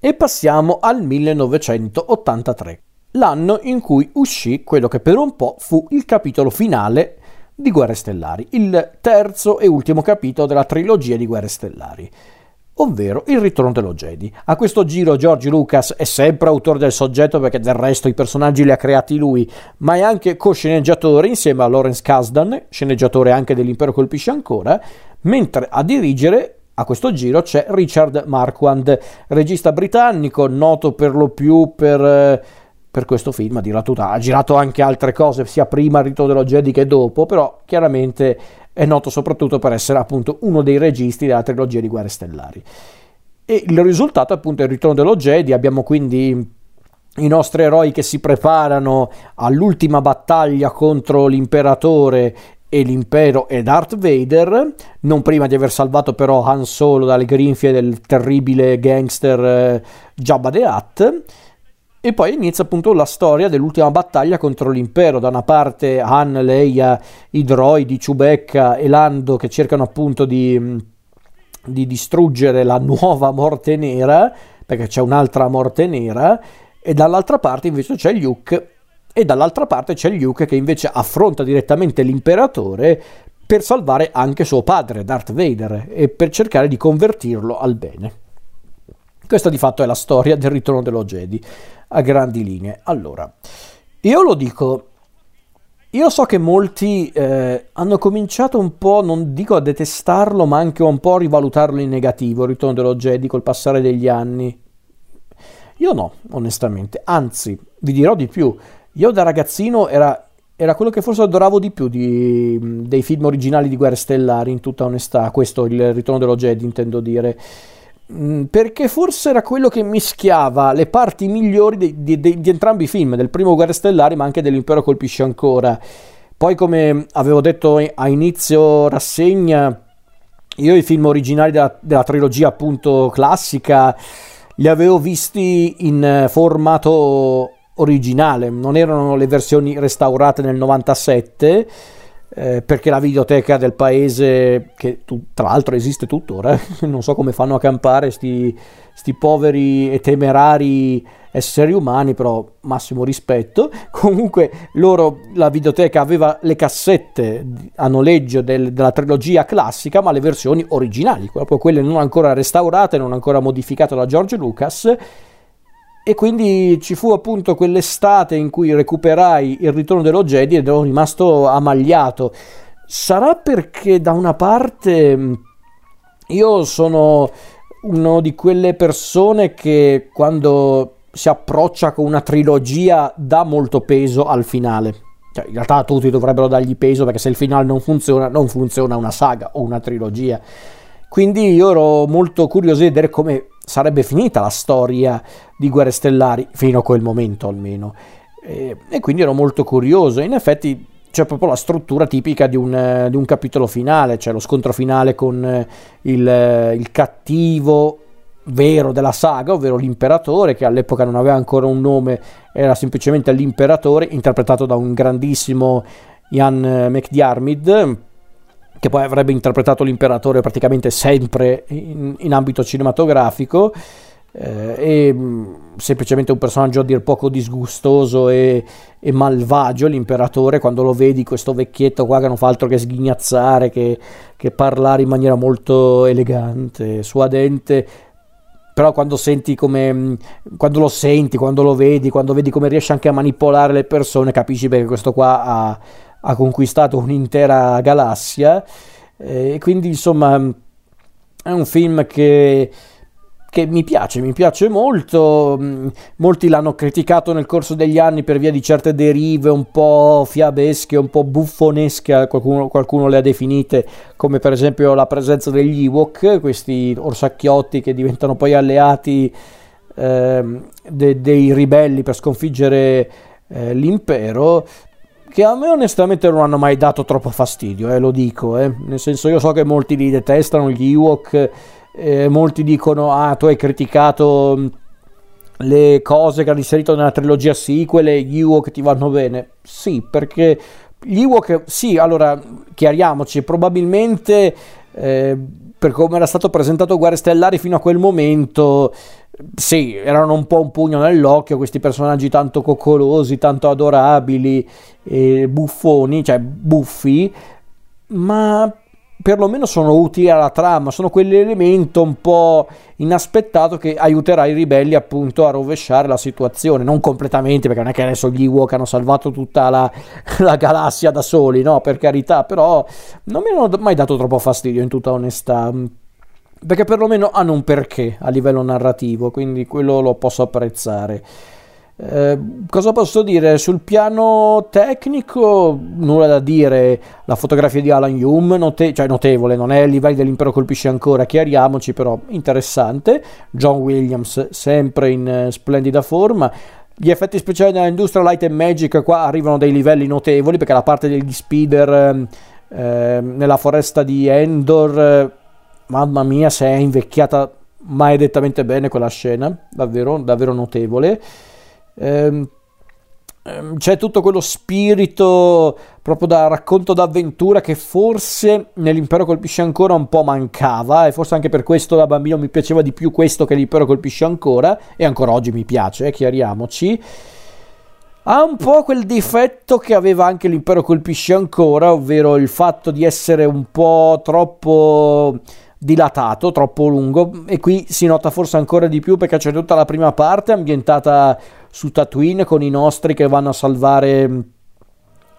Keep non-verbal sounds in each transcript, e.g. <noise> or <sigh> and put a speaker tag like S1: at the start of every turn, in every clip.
S1: E passiamo al 1983, l'anno in cui uscì quello che per un po' fu il capitolo finale di Guerre Stellari, il terzo e ultimo capitolo della trilogia di Guerre Stellari ovvero Il ritorno dello Jedi. A questo giro George Lucas è sempre autore del soggetto perché del resto i personaggi li ha creati lui, ma è anche co-sceneggiatore insieme a Lawrence Kasdan, sceneggiatore anche dell'Impero colpisce ancora, mentre a dirigere a questo giro c'è Richard Marquand, regista britannico, noto per lo più per, per questo film, a tutta. Ha girato anche altre cose, sia prima il ritorno dello Jedi che dopo, però chiaramente è noto soprattutto per essere appunto uno dei registi della trilogia di Guerre Stellari. E il risultato appunto è il ritorno dello Jedi, abbiamo quindi i nostri eroi che si preparano all'ultima battaglia contro l'imperatore e l'impero e Darth Vader, non prima di aver salvato però Han Solo dalle grinfie del terribile gangster eh, Jabba the Hutt. E poi inizia appunto la storia dell'ultima battaglia contro l'impero. Da una parte Han, Leia, i droidi, Chewbacca e Lando che cercano appunto di, di distruggere la nuova morte nera, perché c'è un'altra morte nera, e dall'altra parte invece c'è Luke, e dall'altra parte c'è Luke che invece affronta direttamente l'imperatore per salvare anche suo padre, Darth Vader, e per cercare di convertirlo al bene. Questa di fatto è la storia del ritorno dello Jedi a grandi linee. Allora, io lo dico, io so che molti eh, hanno cominciato un po', non dico a detestarlo, ma anche un po' a rivalutarlo in negativo, il ritorno dello Jedi col passare degli anni. Io no, onestamente, anzi, vi dirò di più, io da ragazzino era, era quello che forse adoravo di più di, dei film originali di Guerre Stellari, in tutta onestà, questo il ritorno dello Jedi intendo dire. Mm, perché forse era quello che mischiava le parti migliori di, di, di, entrambi i film, del primo Guerre Stellari ma anche dell'Impero colpisce ancora. Poi come avevo detto a inizio rassegna, io i film originali della, della trilogia appunto classica li avevo visti in formato originale, non erano le versioni restaurate nel 97 eh, perché la videoteca del paese, che tu, tra l'altro esiste tuttora, <laughs> non so come fanno a campare sti, sti poveri e temerari esseri umani, però massimo rispetto. <laughs> Comunque loro, la videoteca aveva le cassette a noleggio del, della trilogia classica, ma le versioni originali, proprio quelle non ancora restaurate, non ancora modificate da George Lucas e quindi ci fu appunto quell'estate in cui recuperai il ritorno dello Jedi ed ero rimasto amagliato. Sarà perché da una parte io sono una di quelle persone che quando si approccia con una trilogia dà molto peso al finale. Cioè, in realtà tutti dovrebbero dargli peso perché se il finale non funziona, non funziona una saga o una trilogia. Quindi io ero molto curioso di vedere come sarebbe finita la storia di Guerre Stellari, fino a quel momento almeno. E, e quindi ero molto curioso. In effetti c'è proprio la struttura tipica di un, di un capitolo finale, cioè lo scontro finale con eh, il, eh, il cattivo vero della saga, ovvero l'imperatore, che all'epoca non aveva ancora un nome, era semplicemente l'imperatore, interpretato da un grandissimo Ian McDiarmid, che poi avrebbe interpretato l'imperatore praticamente sempre in, in ambito cinematografico. Eh, e mm, semplicemente un personaggio a dir poco disgustoso e, e, malvagio l'imperatore quando lo vedi questo vecchietto qua che non fa altro che sghignazzare che, che parlare in maniera molto elegante suadente però quando senti come mm, quando lo senti quando lo vedi quando vedi come riesce anche a manipolare le persone capisci perché questo qua ha ha conquistato un'intera galassia eh, e quindi insomma è un film che, che mi piace, mi piace molto, mm, molti l'hanno criticato nel corso degli anni per via di certe derive un po' fiabesche, un po' buffonesche, qualcuno, qualcuno le ha definite come per esempio la presenza degli Ewok, questi orsacchiotti che diventano poi alleati eh, de, dei ribelli per sconfiggere eh, l'impero, che a me onestamente non hanno mai dato troppo fastidio, eh, lo dico, eh. nel senso io so che molti li detestano, gli Ewok, eh, molti dicono ah tu hai criticato mm, le cose che hanno inserito nella trilogia sequel e gli Ewok ti vanno bene, sì perché gli Ewok, sì allora chiariamoci, probabilmente eh, per come era stato presentato Guerre Stellari fino a quel momento sì, erano un po' un pugno nell'occhio questi personaggi tanto coccolosi, tanto adorabili, e buffoni, cioè buffi, ma perlomeno sono utili alla trama, sono quell'elemento un po' inaspettato che aiuterà i ribelli appunto a rovesciare la situazione, non completamente perché non è che adesso gli Ewok hanno salvato tutta la, <laughs> la galassia da soli, no, per carità, però non mi hanno mai dato troppo fastidio in tutta onestà, perché perlomeno hanno un perché a livello narrativo, quindi quello lo posso apprezzare. Eh, cosa posso dire? Sul piano tecnico, nulla da dire. La fotografia di Alan Hume, note- cioè notevole, non è a livello dell'impero colpisce ancora, chiariamoci, però interessante. John Williams, sempre in eh, splendida forma. Gli effetti speciali dell'industria Light and Magic qua arrivano a dei livelli notevoli perché la parte degli speeder eh, nella foresta di Endor, mamma mia, se è invecchiata maledettamente bene quella scena, davvero, davvero notevole. Ehm, ehm, c'è tutto quello spirito proprio da racconto d'avventura che forse nell'impero colpisce ancora un po' mancava e forse anche per questo da bambino mi piaceva di più questo che l'impero colpisce ancora e ancora oggi mi piace, eh, chiariamoci. Ha un po' quel difetto che aveva anche l'impero colpisce ancora, ovvero il fatto di essere un po' troppo dilatato, troppo lungo e qui si nota forse ancora di più perché c'è tutta la prima parte ambientata su Tatooine con i nostri che vanno a salvare mm,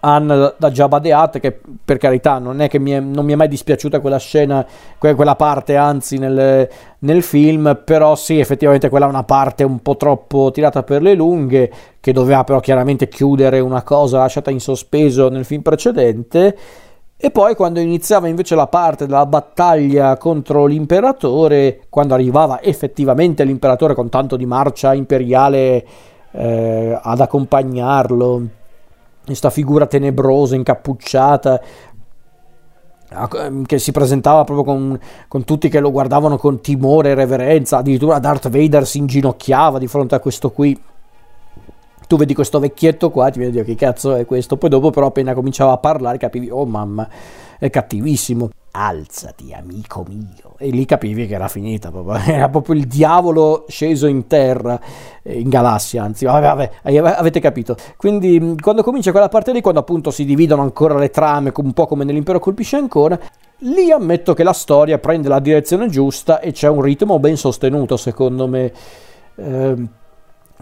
S1: Anne da Jabba the Hutt che per carità non è che mi è, non mi è mai dispiaciuta quella scena quella parte anzi nel, nel, film però sì effettivamente quella è una parte un po' troppo tirata per le lunghe che doveva però chiaramente chiudere una cosa lasciata in sospeso nel film precedente e poi quando iniziava invece la parte della battaglia contro l'imperatore quando arrivava effettivamente l'imperatore con tanto di marcia imperiale eh, ad accompagnarlo, questa figura tenebrosa, incappucciata, che si presentava proprio con, con, tutti che lo guardavano con timore e reverenza, addirittura Darth Vader si inginocchiava di fronte a questo qui. Tu vedi questo vecchietto qua, ti viene a dire che cazzo è questo, poi dopo però appena cominciava a parlare capivi, oh mamma, è cattivissimo. Alzati amico mio. E lì capivi che era finita proprio. <laughs> era proprio il diavolo sceso in terra eh, in galassia anzi vabbè, vabbè, avete capito. Quindi quando comincia quella parte lì quando appunto si dividono ancora le trame un po' come nell'impero colpisce ancora lì ammetto che la storia prende la direzione giusta e c'è un ritmo ben sostenuto secondo me. Eh,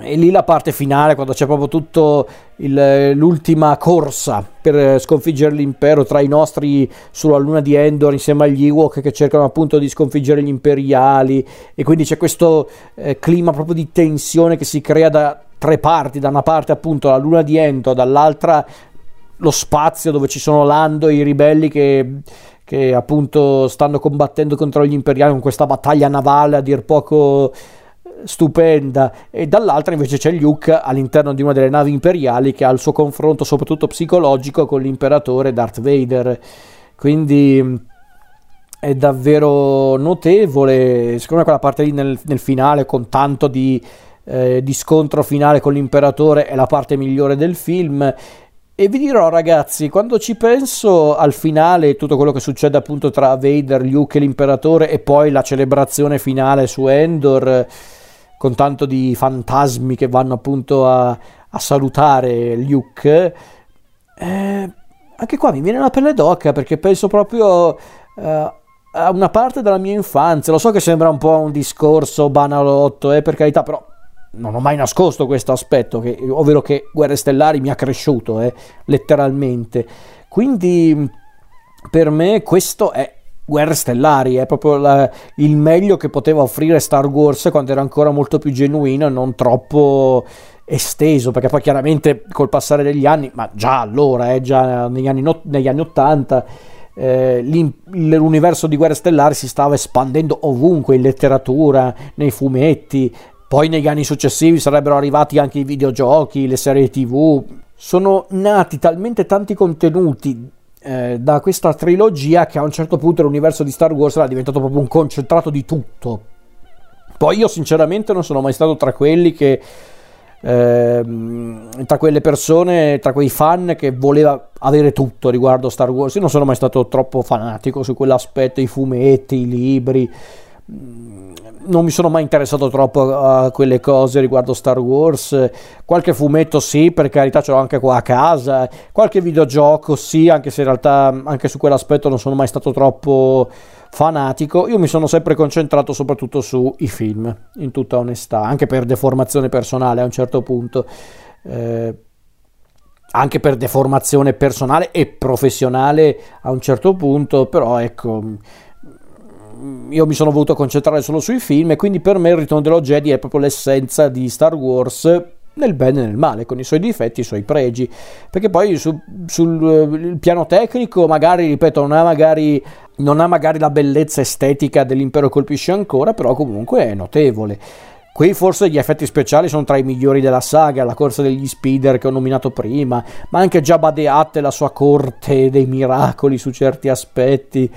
S1: e lì la parte finale, quando c'è proprio tutto il, l'ultima corsa per sconfiggere l'impero tra i nostri sulla luna di Endor insieme agli Ewok che cercano appunto di sconfiggere gli imperiali. E quindi c'è questo eh, clima proprio di tensione che si crea da tre parti, da una parte appunto la luna di Endor, dall'altra lo spazio dove ci sono Lando e i ribelli che, che appunto stanno combattendo contro gli imperiali con questa battaglia navale a dir poco stupenda. E dall'altra invece c'è Luke all'interno di una delle navi imperiali che ha il suo confronto soprattutto psicologico con l'imperatore Darth Vader. Quindi è davvero notevole secondo me quella parte lì nel, nel finale con tanto di, eh, di scontro finale con l'imperatore è la parte migliore del film. E vi dirò ragazzi, quando ci penso al finale, tutto quello che succede appunto tra Vader, Luke e l'imperatore e poi la celebrazione finale su Endor, con tanto di fantasmi che vanno appunto a, a salutare Luke, eh, anche qua mi viene la pelle d'occa perché penso proprio eh, a una parte della mia infanzia. Lo so che sembra un po' un discorso banalotto, eh, per carità, però non ho mai nascosto questo aspetto, che, ovvero che Guerre Stellari mi ha cresciuto, eh, letteralmente. Quindi per me questo è Guerre Stellari, è proprio la, il meglio che poteva offrire Star Wars quando era ancora molto più genuino e non troppo esteso, perché poi chiaramente col passare degli anni, ma già allora, eh, già negli anni, negli anni 80, eh, l'universo di Guerre Stellari si stava espandendo ovunque, in letteratura, nei fumetti, poi negli anni successivi sarebbero arrivati anche i videogiochi, le serie tv, sono nati talmente tanti contenuti eh, da questa trilogia che a un certo punto l'universo di Star Wars era diventato proprio un concentrato di tutto. Poi io sinceramente non sono mai stato tra quelli che... Eh, tra quelle persone, tra quei fan che voleva avere tutto riguardo Star Wars. Io non sono mai stato troppo fanatico su quell'aspetto, i fumetti, i libri. Non mi sono mai interessato troppo a quelle cose riguardo Star Wars. Qualche fumetto sì, per carità ce l'ho anche qua a casa. Qualche videogioco sì, anche se in realtà anche su quell'aspetto non sono mai stato troppo fanatico. Io mi sono sempre concentrato soprattutto sui film, in tutta onestà, anche per deformazione personale a un certo punto. Eh, anche per deformazione personale e professionale a un certo punto, però ecco io mi sono voluto concentrare solo sui film e quindi per me il ritorno dello Jedi è proprio l'essenza di Star Wars nel bene e nel male, con i suoi difetti e i suoi pregi, perché poi su, sul piano tecnico magari, ripeto, non ha magari, non ha magari la bellezza estetica dell'impero colpisce ancora, però comunque è notevole. Qui forse gli effetti speciali sono tra i migliori della saga, la corsa degli speeder che ho nominato prima, ma anche Jabba the Hutt e la sua corte dei miracoli su certi aspetti.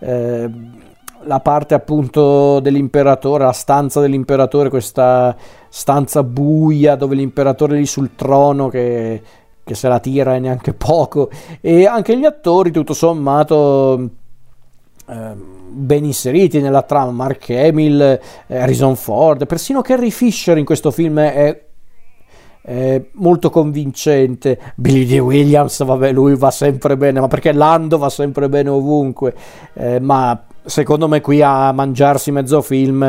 S1: Eh, la parte appunto dell'imperatore, la stanza dell'imperatore, questa stanza buia dove l'imperatore è lì sul trono che, che se la tira e neanche <laughs> poco e anche gli attori tutto sommato eh, ben inseriti nella trama Mark Hamill, Harrison Ford, persino Carrie Fisher in questo film è molto convincente. Billy D. Williams, vabbè, lui va sempre bene, ma perché Lando va sempre bene ovunque. Eh, ma secondo me qui a mangiarsi mezzo film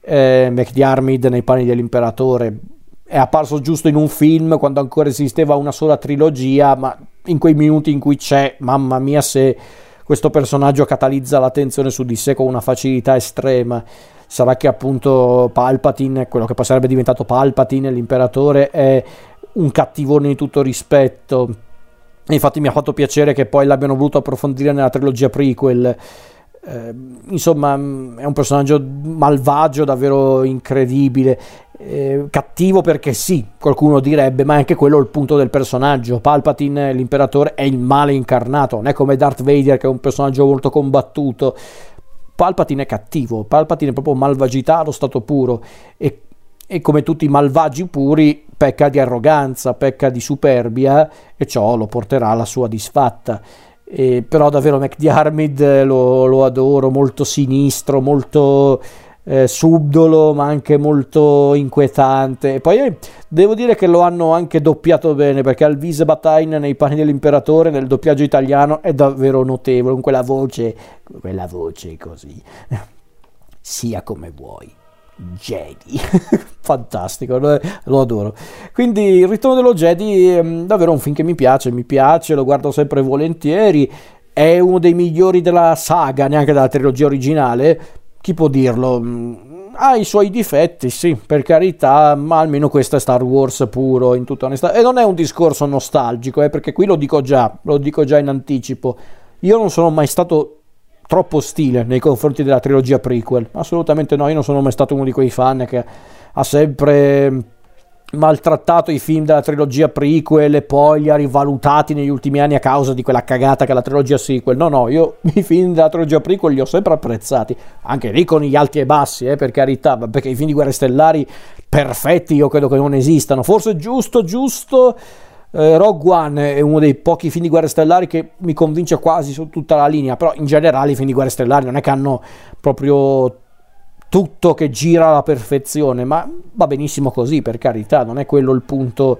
S1: eh, McDiarmid nei panni dell'imperatore. È apparso giusto in un film quando ancora esisteva una sola trilogia ma in quei minuti in cui c'è mamma mia se questo personaggio catalizza l'attenzione su di sé con una facilità estrema. Sarà che appunto Palpatine quello che poi sarebbe diventato Palpatine l'imperatore è un cattivone di tutto rispetto. Infatti mi ha fatto piacere che poi l'abbiano voluto approfondire nella trilogia prequel eh, insomma, mm, è un personaggio malvagio, davvero incredibile. Eh, cattivo perché sì, qualcuno direbbe, ma è anche quello il punto del personaggio. Palpatine, l'imperatore, è il male incarnato, non è come Darth Vader che è un personaggio molto combattuto. Palpatine è cattivo, Palpatine è proprio malvagità allo stato puro e, e come tutti i malvagi puri pecca di arroganza, pecca di superbia e ciò lo porterà alla sua disfatta. Eh, però davvero McDiarmid eh, lo, lo, adoro, molto sinistro, molto eh, subdolo, ma anche molto inquietante. E poi eh, devo dire che lo hanno anche doppiato bene, perché Alvise Bataille nei panni dell'imperatore, nel doppiaggio italiano, è davvero notevole, con quella voce, quella voce così. <laughs> Sia come vuoi. Jedi. <laughs> Fantastico, lo adoro. Quindi il ritorno dello Jedi è mm, davvero un film che mi piace, mi piace, lo guardo sempre volentieri. È uno dei migliori della saga, neanche della trilogia originale. Chi può dirlo? Mm, ha i suoi difetti, sì, per carità, ma almeno questo è Star Wars puro, in tutta onestà. E non è un discorso nostalgico, eh, perché qui lo dico già, lo dico già in anticipo. Io non sono mai stato troppo ostile nei confronti della trilogia prequel. Assolutamente no, io non sono mai stato uno di quei fan che ha sempre maltrattato i film della trilogia prequel e poi li ha rivalutati negli ultimi anni a causa di quella cagata che è la trilogia sequel. No, no, io <laughs> i film della trilogia prequel li ho sempre apprezzati, anche lì con gli alti e bassi, eh, per carità, perché i film di Guerre Stellari perfetti io credo che non esistano. Forse giusto, giusto eh, Rogue One è uno dei pochi film di Guerre Stellari che mi convince quasi su tutta la linea, però in generale i film di Guerre Stellari non è che hanno proprio tutto che gira alla perfezione, ma va benissimo così, per carità, non è quello il punto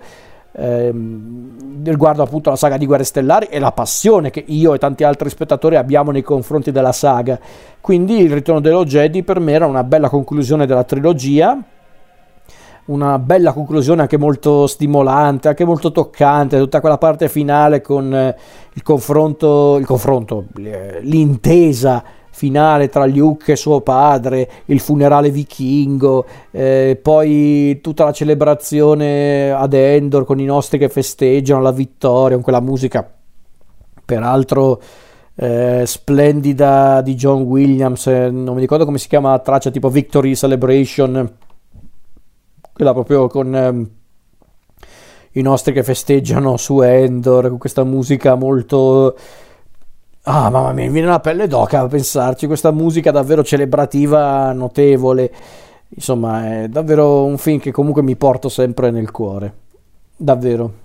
S1: ehm, riguardo appunto la saga di Guerre Stellari e la passione che io e tanti altri spettatori abbiamo nei confronti della saga. Quindi il ritorno dello Jedi per me era una bella conclusione della trilogia una bella conclusione anche molto stimolante, anche molto toccante, tutta quella parte finale con eh, il confronto, il confronto eh, l'intesa finale tra Luke e suo padre, il funerale vichingo, eh, poi tutta la celebrazione ad Endor con i nostri che festeggiano la vittoria, con quella musica peraltro eh, splendida di John Williams, eh, non mi ricordo come si chiama la traccia, tipo Victory Celebration quella proprio con ehm, i nostri che festeggiano su Endor, con questa musica molto... Ah, mamma mia, mi viene la pelle d'oca a pensarci, questa musica davvero celebrativa, notevole. Insomma, è davvero un film che comunque mi porto sempre nel cuore. Davvero.